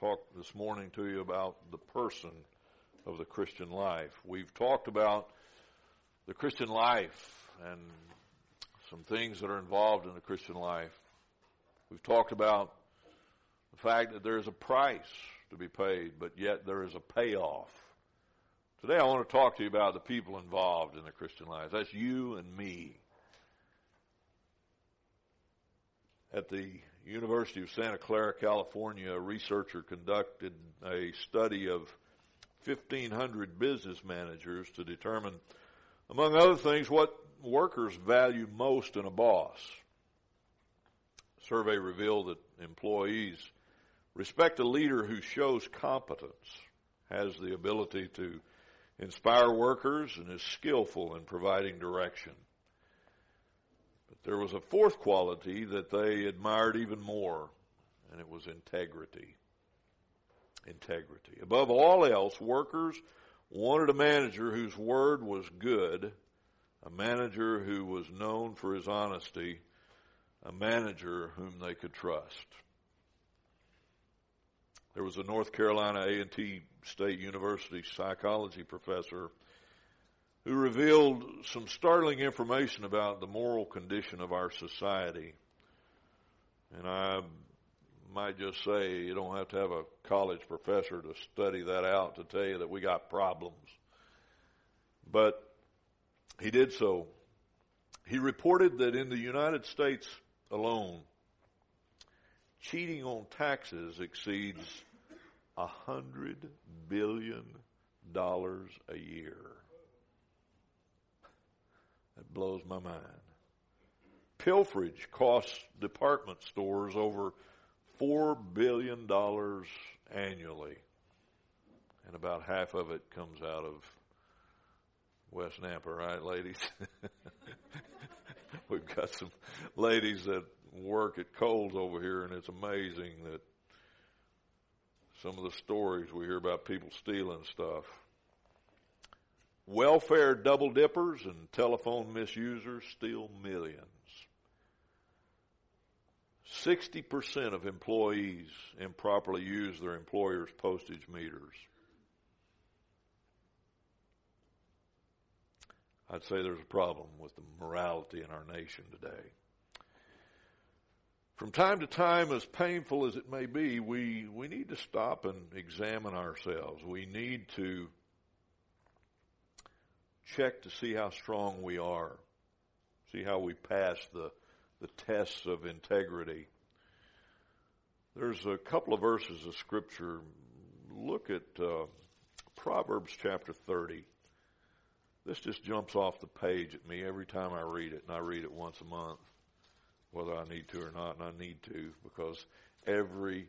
talk this morning to you about the person of the Christian life. We've talked about the Christian life and some things that are involved in the Christian life. We've talked about the fact that there is a price to be paid, but yet there is a payoff. Today I want to talk to you about the people involved in the Christian life. That's you and me. At the University of Santa Clara, California, a researcher conducted a study of 1,500 business managers to determine, among other things, what workers value most in a boss. Survey revealed that employees respect a leader who shows competence, has the ability to inspire workers, and is skillful in providing direction. But there was a fourth quality that they admired even more, and it was integrity. Integrity. Above all else, workers wanted a manager whose word was good, a manager who was known for his honesty, a manager whom they could trust. There was a North Carolina A&T State University psychology professor who revealed some startling information about the moral condition of our society. And I might just say you don't have to have a college professor to study that out to tell you that we got problems. But he did so. He reported that in the United States alone, cheating on taxes exceeds a hundred billion dollars a year. That blows my mind. Pilferage costs department stores over four billion dollars annually. And about half of it comes out of West Nampa, right, ladies? We've got some ladies that work at Kohl's over here, and it's amazing that some of the stories we hear about people stealing stuff. Welfare double dippers and telephone misusers steal millions. 60% of employees improperly use their employer's postage meters. I'd say there's a problem with the morality in our nation today. From time to time, as painful as it may be, we, we need to stop and examine ourselves. We need to check to see how strong we are, see how we pass the, the tests of integrity. There's a couple of verses of scripture. Look at uh, Proverbs chapter 30. This just jumps off the page at me every time I read it, and I read it once a month, whether I need to or not, and I need to because every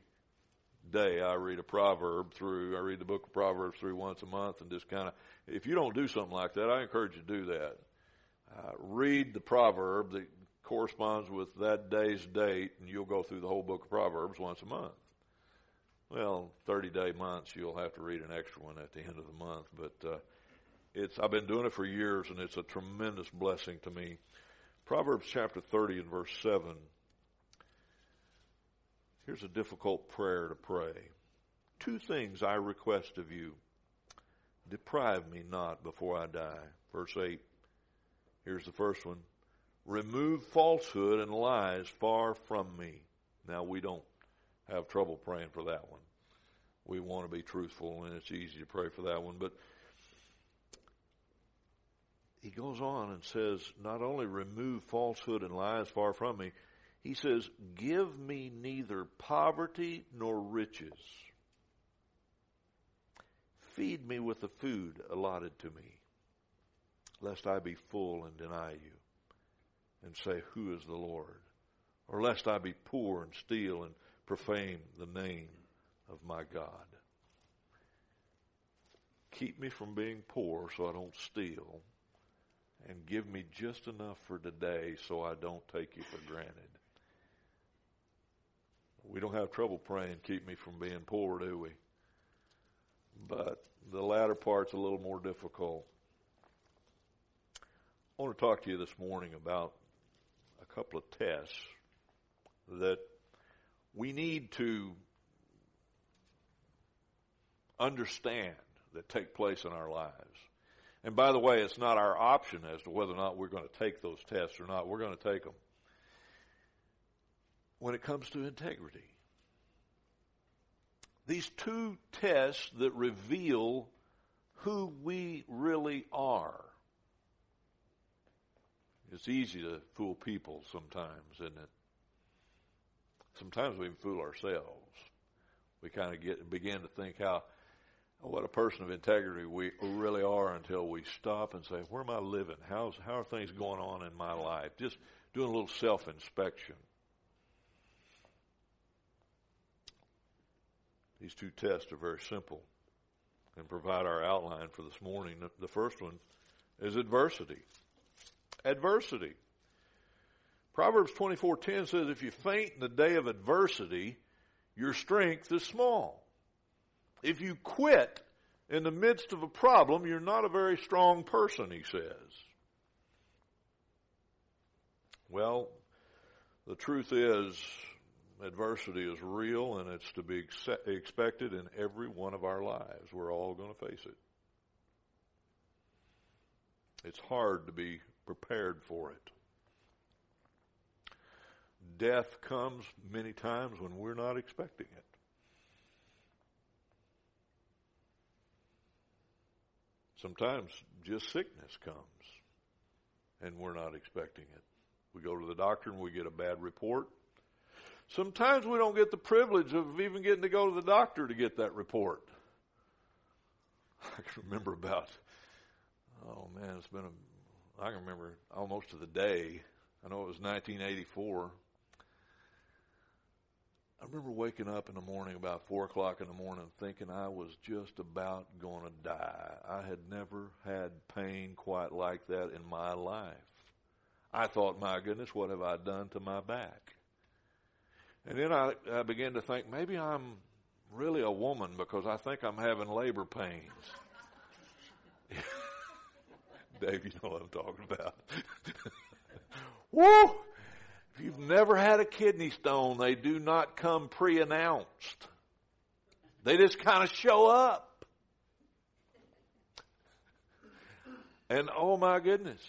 day I read a proverb through, I read the book of Proverbs through once a month and just kind of, if you don't do something like that, I encourage you to do that. Uh, read the proverb that corresponds with that day's date and you'll go through the whole book of Proverbs once a month. Well, 30 day months, you'll have to read an extra one at the end of the month, but, uh, it's, I've been doing it for years and it's a tremendous blessing to me. Proverbs chapter 30 and verse 7 Here's a difficult prayer to pray. Two things I request of you. Deprive me not before I die. Verse 8. Here's the first one. Remove falsehood and lies far from me. Now we don't have trouble praying for that one. We want to be truthful and it's easy to pray for that one, but he goes on and says, not only remove falsehood and lies far from me, he says, Give me neither poverty nor riches. Feed me with the food allotted to me, lest I be full and deny you, and say, Who is the Lord? Or lest I be poor and steal and profane the name of my God. Keep me from being poor so I don't steal, and give me just enough for today so I don't take you for granted. We don't have trouble praying, keep me from being poor, do we? But the latter part's a little more difficult. I want to talk to you this morning about a couple of tests that we need to understand that take place in our lives. And by the way, it's not our option as to whether or not we're going to take those tests or not. We're going to take them. When it comes to integrity, these two tests that reveal who we really are. It's easy to fool people sometimes, isn't it? Sometimes we can fool ourselves. We kind of get begin to think how what a person of integrity we really are until we stop and say, "Where am I living? How's how are things going on in my life?" Just doing a little self inspection. These two tests are very simple and provide our outline for this morning. The first one is adversity. Adversity. Proverbs 24:10 says if you faint in the day of adversity, your strength is small. If you quit in the midst of a problem, you're not a very strong person, he says. Well, the truth is adversity is real and it's to be ex- expected in every one of our lives. We're all going to face it. It's hard to be prepared for it. Death comes many times when we're not expecting it. Sometimes just sickness comes and we're not expecting it. We go to the doctor and we get a bad report. Sometimes we don't get the privilege of even getting to go to the doctor to get that report. I can remember about, oh man, it's been a, I can remember almost to the day. I know it was 1984. I remember waking up in the morning about four o'clock in the morning thinking I was just about going to die. I had never had pain quite like that in my life. I thought, my goodness, what have I done to my back? And then I, I began to think maybe I'm really a woman because I think I'm having labor pains. Dave, you know what I'm talking about. Woo! If you've never had a kidney stone, they do not come pre-announced. They just kind of show up. And oh my goodness.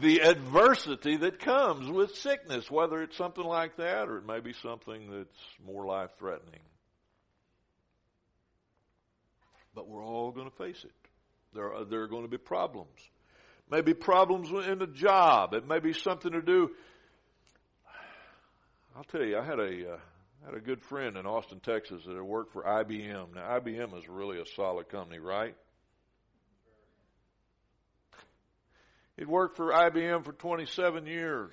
The adversity that comes with sickness, whether it's something like that or it may be something that's more life threatening. But we're all going to face it. There are, there are going to be problems. Maybe problems in the job. It may be something to do. I'll tell you, I had a uh, had a good friend in Austin, Texas, that had worked for IBM. Now, IBM is really a solid company, right? He'd worked for IBM for 27 years.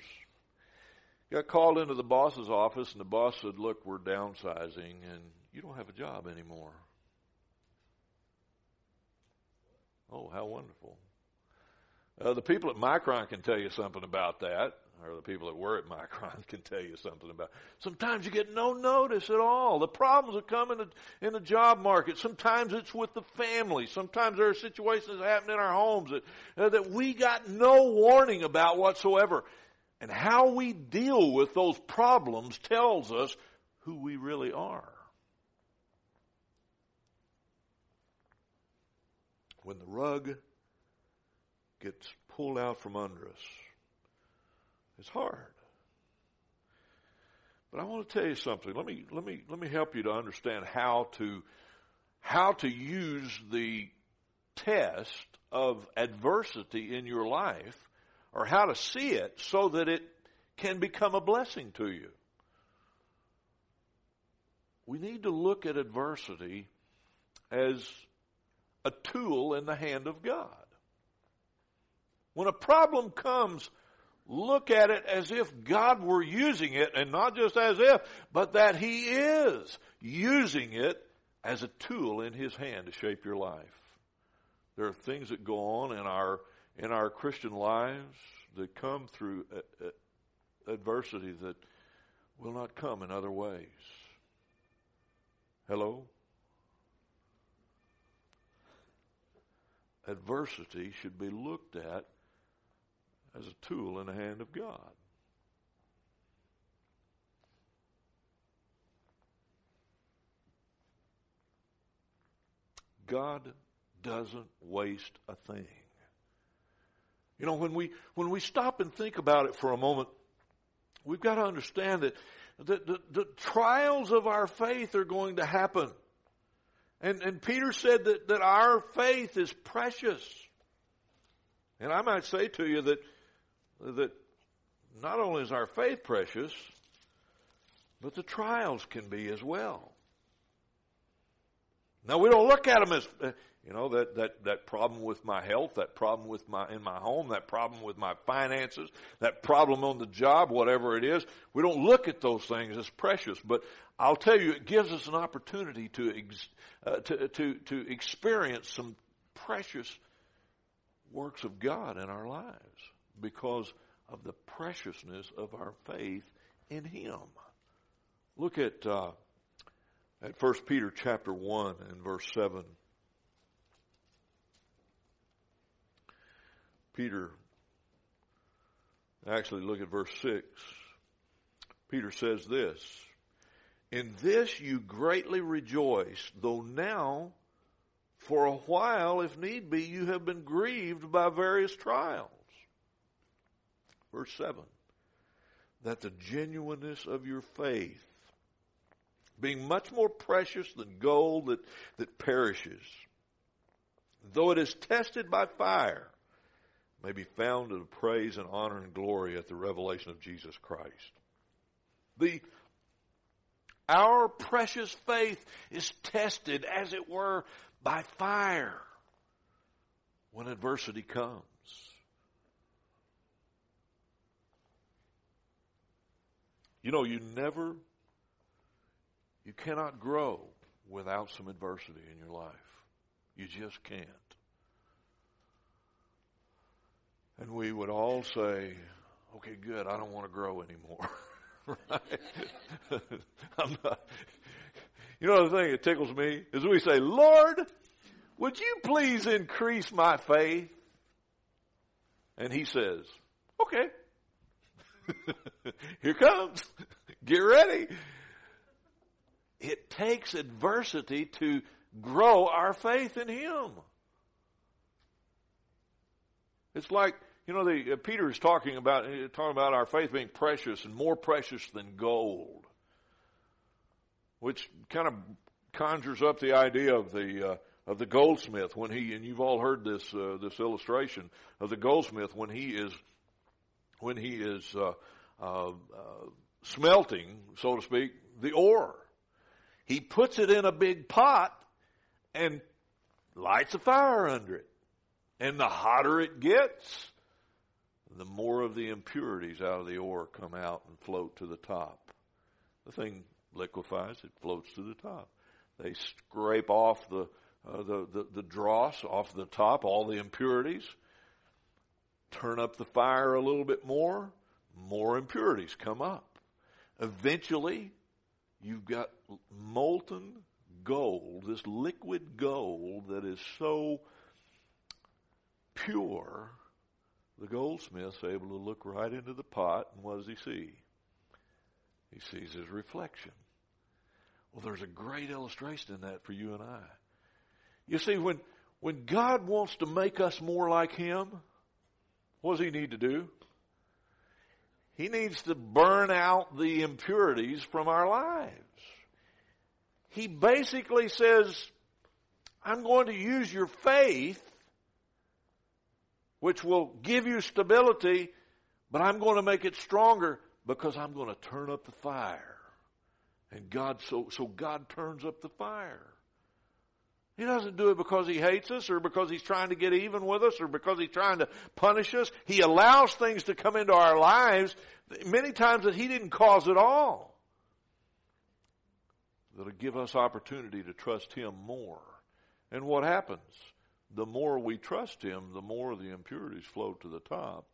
Got called into the boss's office, and the boss said, Look, we're downsizing, and you don't have a job anymore. Oh, how wonderful. Uh, the people at Micron can tell you something about that or the people that were at Micron can tell you something about. Sometimes you get no notice at all. The problems that come in the, in the job market. Sometimes it's with the family. Sometimes there are situations that happen in our homes that, uh, that we got no warning about whatsoever. And how we deal with those problems tells us who we really are. When the rug gets pulled out from under us, it's hard. But I want to tell you something. Let me let me let me help you to understand how to how to use the test of adversity in your life or how to see it so that it can become a blessing to you. We need to look at adversity as a tool in the hand of God. When a problem comes look at it as if God were using it, and not just as if, but that He is using it as a tool in His hand to shape your life. There are things that go on in our in our Christian lives that come through uh, uh, adversity that will not come in other ways. Hello? Adversity should be looked at as a tool in the hand of God. God doesn't waste a thing. You know, when we, when we stop and think about it for a moment, we've got to understand that the, the, the trials of our faith are going to happen. And, and Peter said that, that our faith is precious. And I might say to you that, that not only is our faith precious, but the trials can be as well. Now we don't look at them as, uh, you know, that, that, that problem with my health, that problem with my, in my home, that problem with my finances, that problem on the job, whatever it is. We don't look at those things as precious, but I'll tell you, it gives us an opportunity to, ex, uh, to, to, to experience some precious works of God in our lives because of the preciousness of our faith in Him. Look at, uh, at 1 Peter chapter 1 and verse 7. Peter, actually look at verse 6. Peter says this, In this you greatly rejoice, though now, for a while, if need be, you have been grieved by various trials. Verse 7. That the genuineness of your faith, being much more precious than gold that, that perishes, though it is tested by fire, may be found to the praise and honor and glory at the revelation of Jesus Christ. The our precious faith is tested, as it were, by fire when adversity comes. You know, you never, you cannot grow without some adversity in your life. You just can't. And we would all say, okay, good, I don't want to grow anymore. right? You know the thing that tickles me is we say, Lord, would you please increase my faith? And he says, okay. Here comes. Get ready. It takes adversity to grow our faith in him. It's like, you know, the, uh, Peter is talking about, uh, talking about our faith being precious and more precious than gold, which kind of conjures up the idea of the, uh, of the goldsmith when he, and you've all heard this, uh, this illustration of the goldsmith when he is, when he is, uh, uh, smelting, so to speak, the ore. He puts it in a big pot and lights a fire under it. And the hotter it gets, the more of the impurities out of the ore come out and float to the top. The thing liquefies, it floats to the top. They scrape off the, uh, the, the, the dross off the top, all the impurities, turn up the fire a little bit more, more impurities come up. Eventually, you've got molten gold, this liquid gold that is so pure, the goldsmith's able to look right into the pot, and what does he see? He sees his reflection. Well, there's a great illustration in that for you and I. You see, when, when God wants to make us more like Him, what does He need to do? He needs to burn out the impurities from our lives. He basically says, I'm going to use your faith which will give you stability, but I'm going to make it stronger because I'm going to turn up the fire. And God, so, so God turns up the fire. He doesn't do it because he hates us or because he's trying to get even with us or because he's trying to punish us. He allows things to come into our lives many times that he didn't cause at all. That'll give us opportunity to trust him more. And what happens? the more we trust Him, the more the impurities float to the top.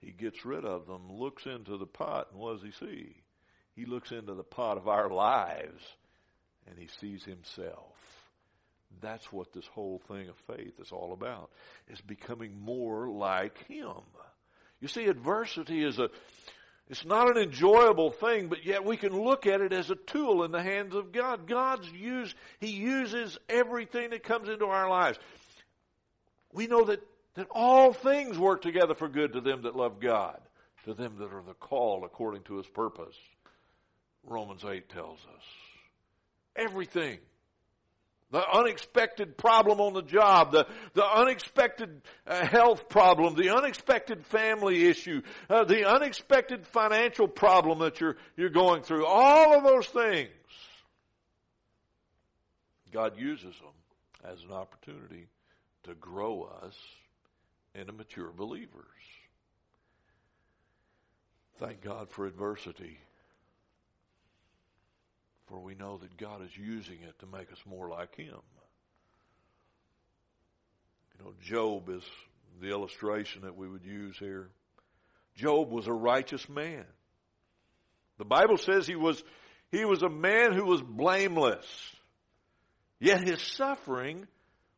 He gets rid of them, looks into the pot, and what does He see? He looks into the pot of our lives, and He sees Himself. That's what this whole thing of faith is all about, is becoming more like Him. You see, adversity is a, It's not an enjoyable thing, but yet we can look at it as a tool in the hands of God. God's use, He uses everything that comes into our lives. We know that, that all things work together for good to them that love God, to them that are the called according to His purpose. Romans 8 tells us. Everything the unexpected problem on the job, the, the unexpected uh, health problem, the unexpected family issue, uh, the unexpected financial problem that you're, you're going through, all of those things, God uses them as an opportunity to grow us into mature believers. Thank God for adversity for we know that God is using it to make us more like Him. You know, Job is the illustration that we would use here. Job was a righteous man. The Bible says he was, he was a man who was blameless. Yet his suffering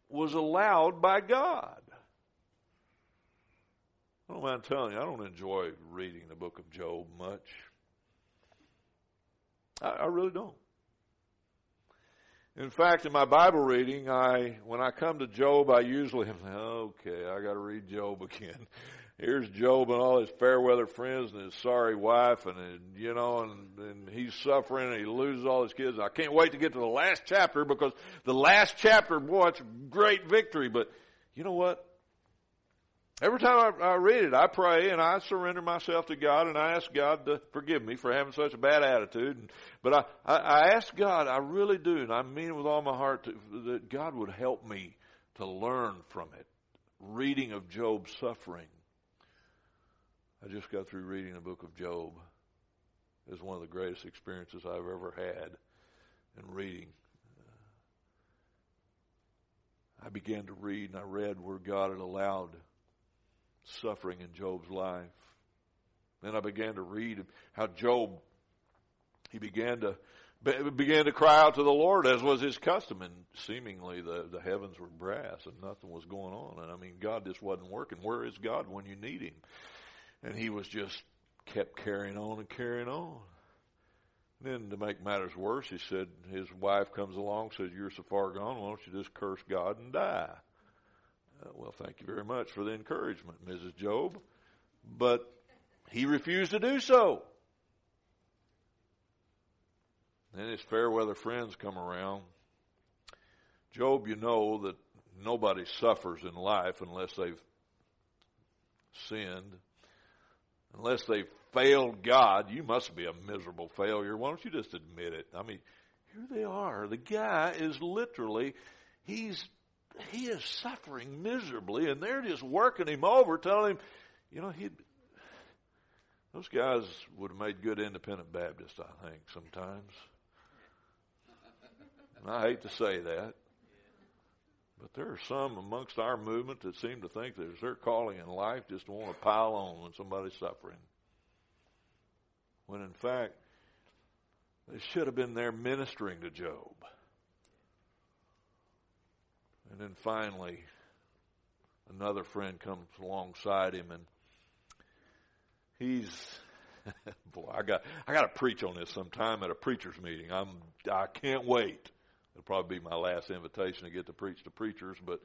was allowed by God. I don't mind telling you, I don't enjoy reading the book of Job much. I, I really don't. In fact, in my Bible reading, I when I come to Job, I usually am okay. I got to read Job again. Here's Job and all his fair weather friends and his sorry wife, and, and you know, and, and he's suffering and he loses all his kids. I can't wait to get to the last chapter because the last chapter, boy, it's a great victory. But you know what? Every time I, I, read it, I pray and I surrender myself to God and I ask God to forgive me for having such a bad attitude. And, but I, I, I ask God, I really do, and I mean it with all my heart, to, that God would help me to learn from it. Reading of Job's suffering. I just got through reading the book of Job. It was one of the greatest experiences I've ever had in reading. I began to read and I read where God had allowed suffering in Job's life. Then I began to read how Job, he began to began to cry out to the Lord as was his custom, and seemingly the the heavens were brass and nothing was going on. And I mean, God just wasn't working. Where is God when you need Him? And he was just kept carrying on and carrying on. Then to make matters worse, he said his wife comes along, says, "You're so far gone. Why don't you just curse God and die?" Uh, well, thank you very much for the encouragement, Mrs. Job. But he refused to do so. Then his fair weather friends come around. Job, you know that nobody suffers in life unless they've sinned, unless they've failed God. You must be a miserable failure. Why don't you just admit it? I mean, here they are. The guy is literally, he's he is suffering miserably, and they're just working him over, telling him, you know, he. Those guys would have made good independent Baptists, I think, sometimes. And I hate to say that. But there are some amongst our movement that seem to think that it's their calling in life just to want to pile on when somebody's suffering. When in fact, they should have been there ministering to Job. And then finally, another friend comes alongside him and he's boy, I got I got to preach on this sometime at a preachers meeting. I'm I can't wait. It'll probably be my last invitation to get to preach to preachers, but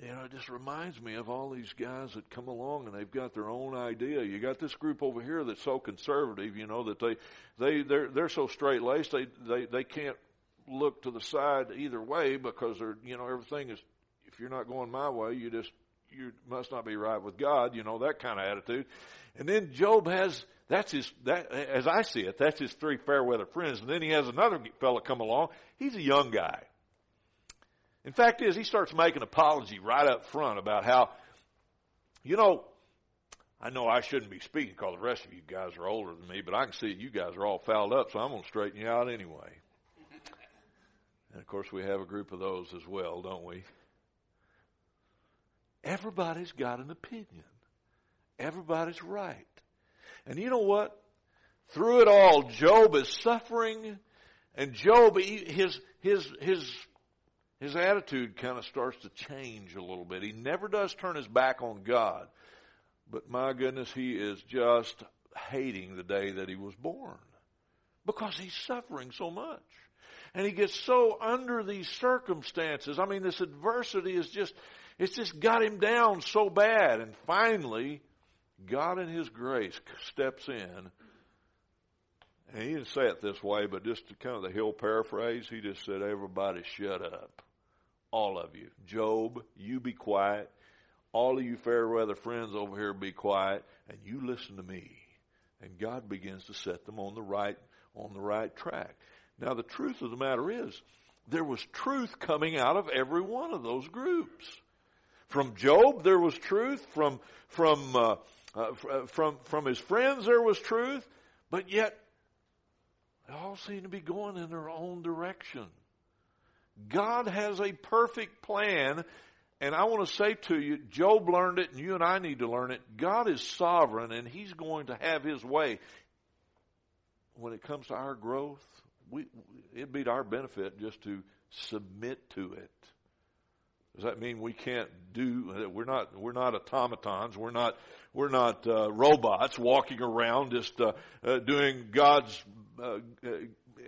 you know, it just reminds me of all these guys that come along and they've got their own idea. You got this group over here that's so conservative, you know, that they they they're they're so straight laced they they they can't look to the side either way because they're, you know, everything is, if you're not going my way, you just, you must not be right with God, you know, that kind of attitude. And then Job has, that's his, that, as I see it, that's his three fair weather friends. And then he has another fellow come along. He's a young guy. In fact is, he starts making apology right up front about how, you know, I know I shouldn't be speaking because the rest of you guys are older than me, but I can see you guys are all fouled up, so I'm going to straighten you out anyway. And of course, we have a group of those as well, don't we? Everybody's got an opinion. Everybody's right. And you know what? Through it all, Job is suffering, and Job, his, his, his, his attitude kind of starts to change a little bit. He never does turn his back on God. But my goodness, he is just hating the day that he was born because he's suffering so much. And he gets so under these circumstances. I mean, this adversity is just, it's just got him down so bad. And finally, God in His grace steps in. And he didn't say it this way, but just to kind of the Hill paraphrase, he just said, everybody shut up. All of you. Job, you be quiet. All of you fair weather friends over here be quiet and you listen to me. And God begins to set them on the right, on the right track. Now the truth of the matter is, there was truth coming out of every one of those groups. From Job, there was truth. From, from, uh, uh, uh, from, from his friends, there was truth. But yet, they all seem to be going in their own direction. God has a perfect plan and I want to say to you, Job learned it and you and I need to learn it. God is sovereign and He's going to have His way. When it comes to our growth, we, it'd be to our benefit just to submit to it. Does that mean we can't do? We're not. We're not automatons. We're not. We're not uh, robots walking around just uh, uh, doing God's uh, uh,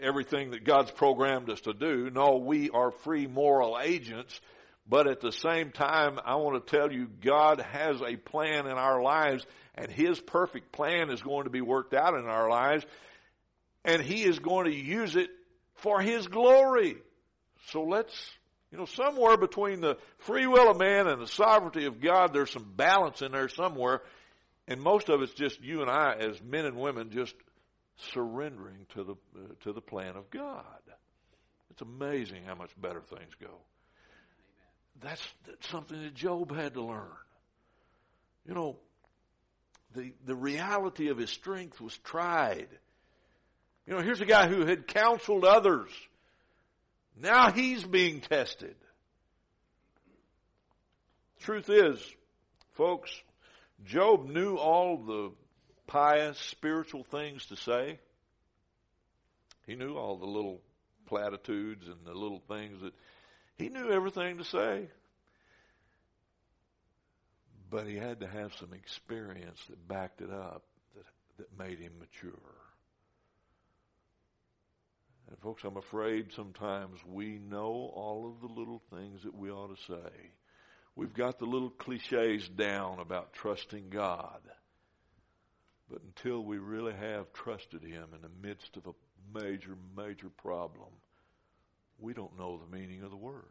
everything that God's programmed us to do. No, we are free moral agents but at the same time, I want to tell you, God has a plan in our lives, and His perfect plan is going to be worked out in our lives, and He is going to use it for His glory. So let's, you know, somewhere between the free will of man and the sovereignty of God, there's some balance in there somewhere, and most of it's just you and I, as men and women, just surrendering to the uh, to the plan of God. It's amazing how much better things go that's, that's something that Job had to learn. You know, the, the reality of his strength was tried. You know, here's a guy who had counseled others. Now he's being tested. Truth is, folks, Job knew all the pious spiritual things to say. He knew all the little platitudes and the little things that he knew everything to say. But he had to have some experience that backed it up, that, that made him mature. And folks, I'm afraid sometimes we know all of the little things that we ought to say. We've got the little cliches down about trusting God. But until we really have trusted Him in the midst of a major, major problem, we don't know the meaning of the word.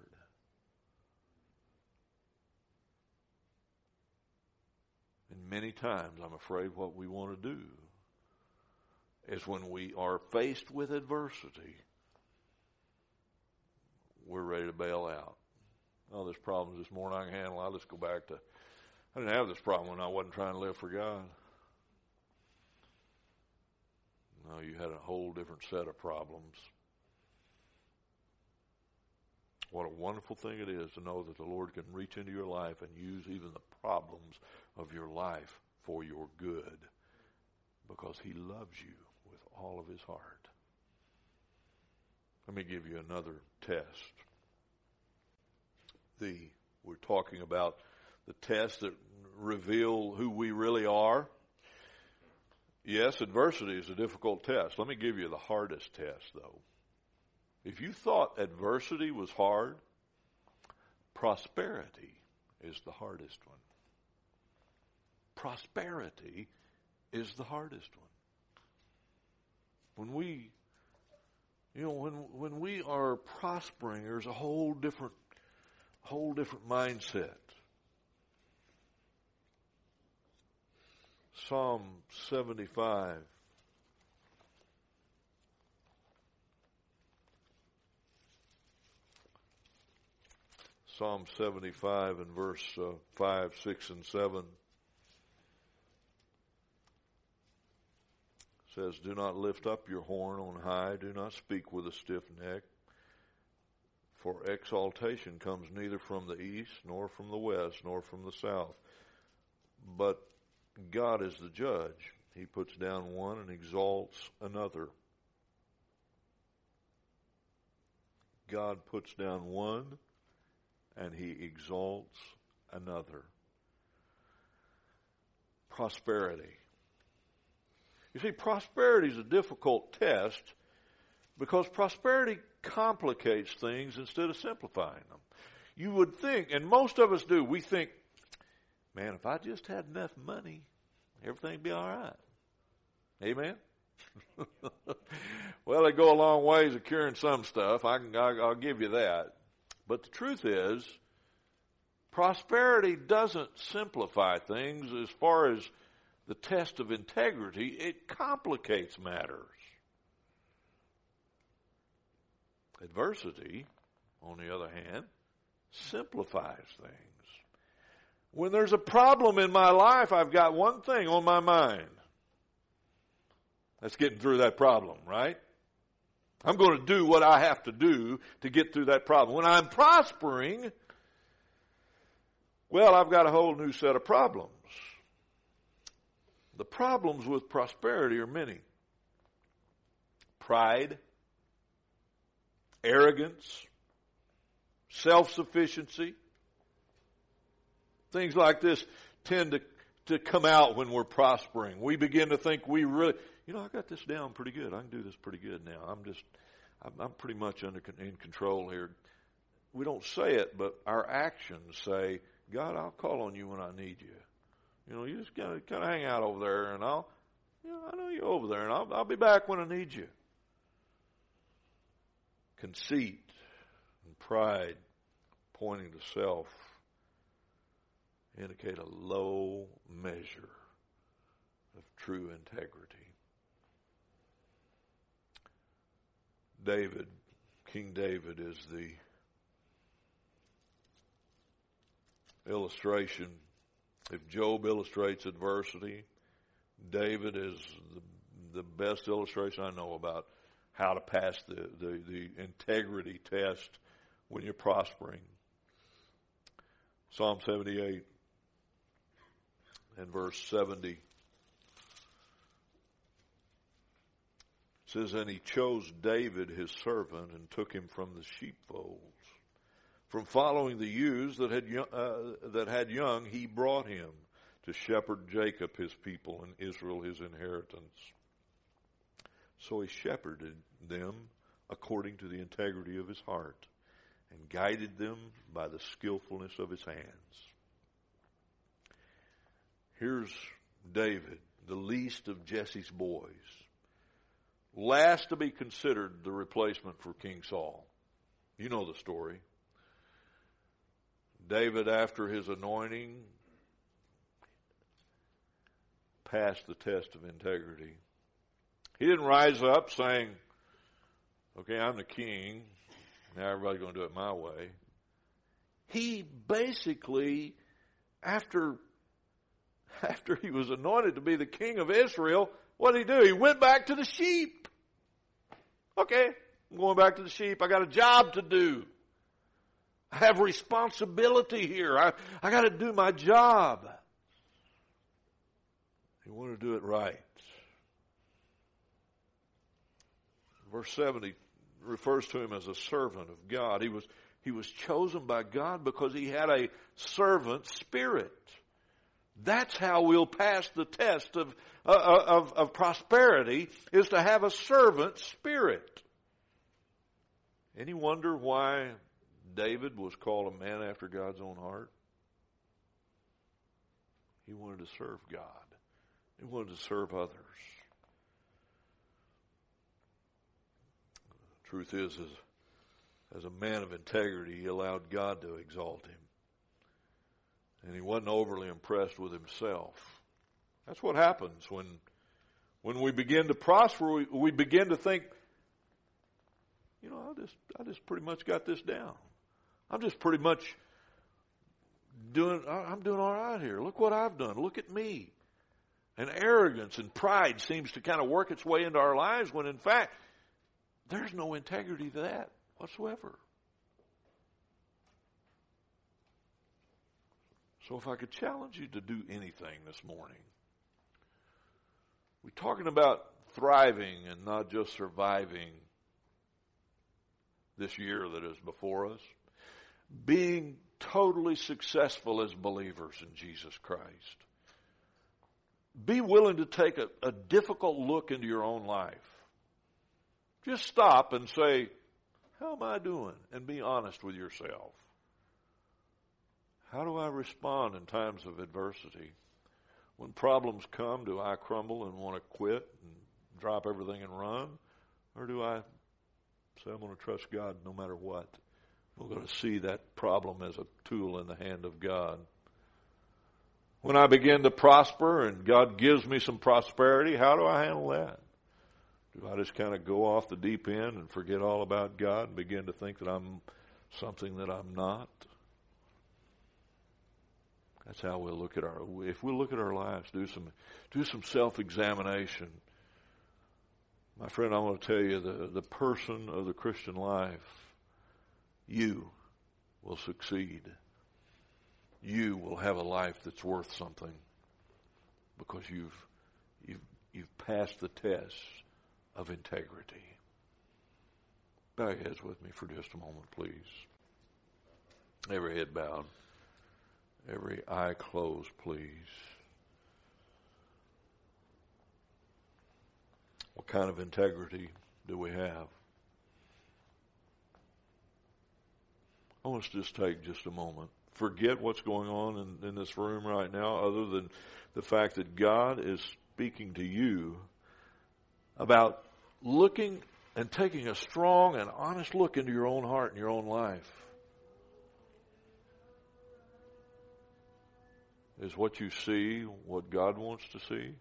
And many times, I'm afraid, what we want to do is when we are faced with adversity, we're ready to bail out. Oh, there's problems this morning I can handle. I'll just go back to. I didn't have this problem when I wasn't trying to live for God. No, you had a whole different set of problems. What a wonderful thing it is to know that the Lord can reach into your life and use even the problems of your life for your good because He loves you all of His heart. Let me give you another test. The we're talking about the tests that reveal who we really are. Yes, adversity is a difficult test. Let me give you the hardest test, though. If you thought adversity was hard, prosperity is the hardest one. Prosperity is the hardest one. When we, you know, when when we are prospering, there's a whole different, whole different mindset. Psalm 75 Psalm 75 and verse uh, 5, 6, and 7 says, Do not lift up your horn on high, do not speak with a stiff neck, for exaltation comes neither from the east, nor from the west, nor from the south. But God is the judge. He puts down one and exalts another. God puts down one and he exalts another. Prosperity. You see, prosperity is a difficult test because prosperity complicates things instead of simplifying them. You would think, and most of us do, we think, man, if I just had enough money, everything'd be all right. Amen? well, they go a long ways of curing some stuff. I can, I'll give you that. But the truth is, prosperity doesn't simplify things as far as the test of integrity. It complicates matters. Adversity, on the other hand, simplifies things. When there's a problem in my life, I've got one thing on my mind. That's getting through that problem, right? I'm going to do what I have to do to get through that problem. When I'm prospering, well, I've got a whole new set of problems. The problems with prosperity are many pride, arrogance, self sufficiency. Things like this tend to, to come out when we're prospering. We begin to think we really, you know, I got this down pretty good. I can do this pretty good now. I'm just, I'm, I'm pretty much under in control here. We don't say it, but our actions say, God, I'll call on you when I need you. You know, you just gotta kind of hang out over there, and I'll, you know, I know you're over there, and I'll, I'll be back when I need you. Conceit and pride, pointing to self, indicate a low measure of true integrity. David, King David, is the illustration. If Job illustrates adversity, David is the, the best illustration I know about how to pass the, the, the integrity test when you're prospering. Psalm 78 and verse 70 says, And he chose David his servant and took him from the sheepfolds. From following the ewes that had, uh, that had young, he brought him to shepherd Jacob his people and Israel his inheritance. So he shepherded them according to the integrity of his heart and guided them by the skillfulness of his hands. Here's David, the least of Jesse's boys, last to be considered the replacement for King Saul. You know the story. David, after his anointing, passed the test of integrity. He didn't rise up saying, okay, I'm the king. Now everybody's going to do it my way. He basically, after, after he was anointed to be the king of Israel, what did he do? He went back to the sheep. Okay, I'm going back to the sheep. I got a job to do. I have responsibility here. I, I got to do my job. You want to do it right. Verse 70 refers to him as a servant of God. He was, he was chosen by God because he had a servant spirit. That's how we'll pass the test of, uh, of, of prosperity is to have a servant spirit. Any wonder why David was called a man after God's own heart? He wanted to serve God. He wanted to serve others. The truth is, as, as a man of integrity, he allowed God to exalt him. And he wasn't overly impressed with himself. That's what happens when, when we begin to prosper, we, we begin to think, you know, I just, I just pretty much got this down. I'm just pretty much doing, I'm doing all right here. Look what I've done. Look at me. And arrogance and pride seems to kind of work its way into our lives when in fact, there's no integrity to that whatsoever. So if I could challenge you to do anything this morning, we're talking about thriving and not just surviving this year that is before us being totally successful as believers in Jesus Christ. be willing to take a, a difficult look into your own life. Just stop and say, How am I doing? And be honest with yourself. How do I respond in times of adversity? When problems come, do I crumble and want to quit and drop everything and run? Or do I say, I'm going to trust God no matter what? We're going to see that problem as a tool in the hand of God. When I begin to prosper and God gives me some prosperity, how do I handle that? Do I just kind of go off the deep end and forget all about God and begin to think that I'm something that I'm not? That's how we'll look at our. If we look at our lives, do some do some self examination. My friend, I want to tell you the the person of the Christian life, you will succeed you will have a life that's worth something because you've you've you've passed the test of integrity. Bow your heads with me for just a moment, please. Every head bowed, every eye closed, please. What kind of integrity do we have? I want us to just take just a moment forget what's going on in, in this room right now, other than the fact that God is speaking to you about looking and taking a strong and honest look into your own heart and your own life. Is what you see what God wants to see?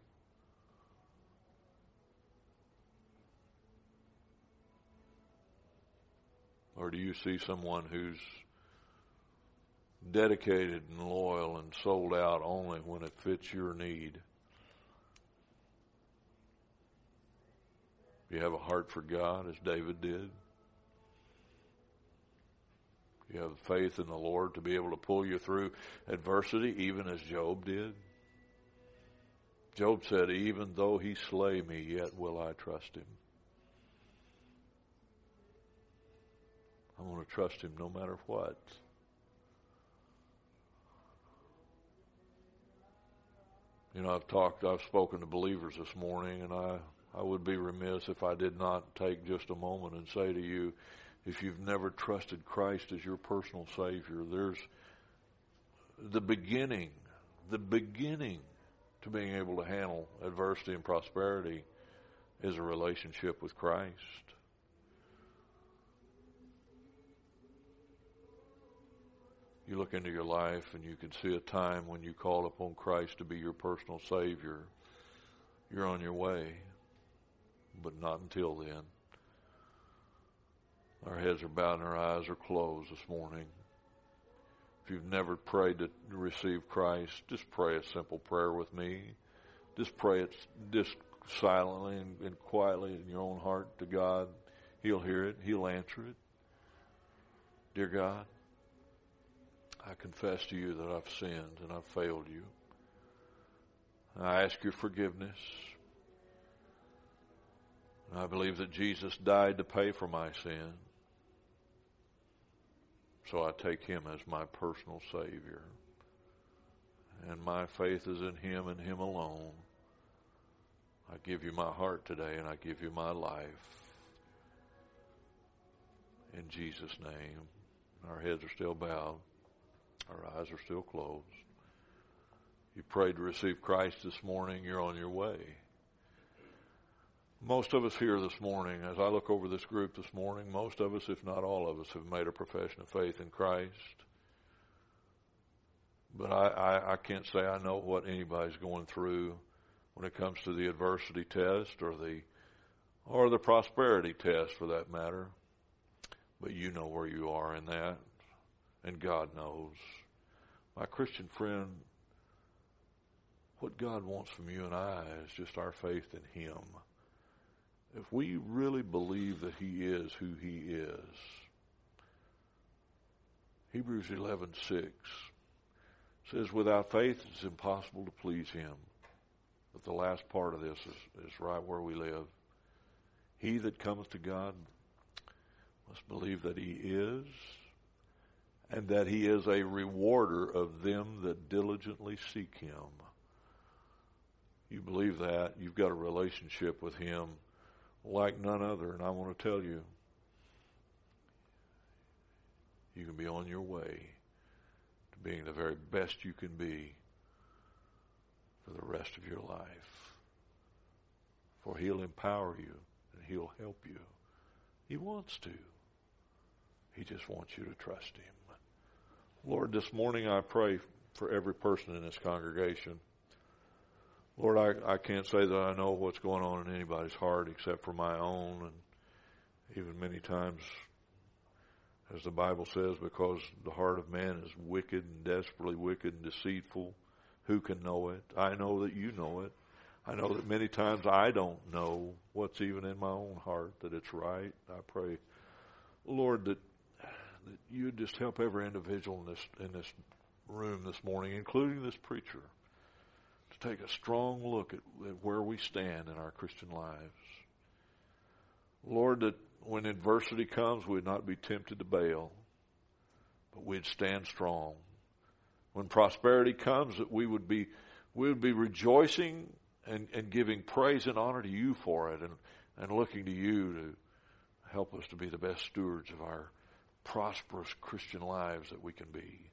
Or do you see someone who's dedicated and loyal and sold out only when it fits your need. You have a heart for God as David did. You have faith in the Lord to be able to pull you through adversity, even as Job did. Job said, Even though he slay me, yet will I trust him. I'm going to trust him no matter what. You know, I've talked, I've spoken to believers this morning, and I, I would be remiss if I did not take just a moment and say to you, if you've never trusted Christ as your personal Savior, there's the beginning, the beginning to being able to handle adversity and prosperity is a relationship with Christ. You look into your life and you can see a time when you called upon Christ to be your personal Savior. You're on your way, but not until then. Our heads are bowed and our eyes are closed this morning. If you've never prayed to receive Christ, just pray a simple prayer with me. Just pray it just silently and, and quietly in your own heart to God. He'll hear it. He'll answer it. Dear God, I confess to you that I've sinned and I've failed you. I ask your forgiveness. I believe that Jesus died to pay for my sin. So I take him as my personal Savior. And my faith is in him and him alone. I give you my heart today and I give you my life. In Jesus' name. Our heads are still bowed. Our eyes are still closed. You prayed to receive Christ this morning, you're on your way. Most of us here this morning, as I look over this group this morning, most of us, if not all of us, have made a profession of faith in Christ. But I, I, I can't say I know what anybody's going through when it comes to the adversity test or the or the prosperity test for that matter. But you know where you are in that, and God knows. My Christian friend, what God wants from you and I is just our faith in Him. If we really believe that He is who He is, Hebrews 11:6 says, "Without faith, it's impossible to please Him." But the last part of this is, is right where we live. He that cometh to God must believe that He is and that he is a rewarder of them that diligently seek him. you believe that, you've got a relationship with Him like none other. And I want to tell you, you can be on your way to being the very best you can be for the rest of your life. For He'll empower you and He'll help you. He wants to. He just wants you to trust Him. Lord, this morning I pray for every person in this congregation. Lord, I, I can't say that I know what's going on in anybody's heart except for my own, and even many times, as the Bible says, because the heart of man is wicked and desperately wicked and deceitful. Who can know it? I know that you know it. I know that many times I don't know what's even in my own heart that it's right. I pray, Lord, that that you just help every individual in this in this room this morning, including this preacher, to take a strong look at, at where we stand in our Christian lives. Lord, that when adversity comes, we'd not be tempted to bail, but we'd stand strong. When prosperity comes, that we would be we would be rejoicing and, and giving praise and honor to you for it and, and looking to you to help us to be the best stewards of our prosperous Christian lives that we can be.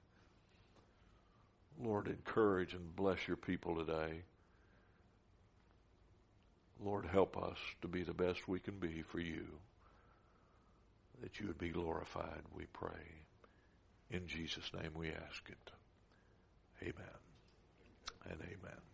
Lord, encourage and bless your people today. Lord, help us to be the best we can be for you, that you would be glorified, we pray. In Jesus' name we ask it. Amen and amen.